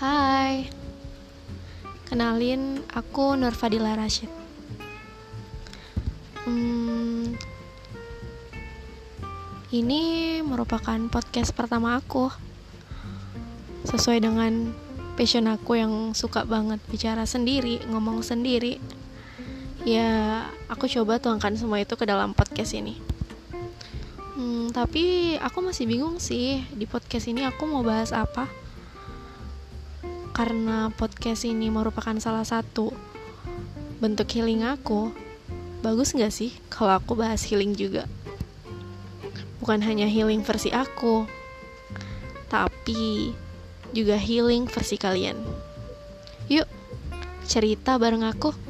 Hai, kenalin aku Nur Fadila Rashid. Hmm, ini merupakan podcast pertama aku. Sesuai dengan passion aku yang suka banget bicara sendiri, ngomong sendiri. Ya, aku coba tuangkan semua itu ke dalam podcast ini. Hmm, tapi aku masih bingung sih di podcast ini aku mau bahas apa karena podcast ini merupakan salah satu bentuk healing aku, bagus nggak sih kalau aku bahas healing juga? Bukan hanya healing versi aku, tapi juga healing versi kalian. Yuk, cerita bareng aku.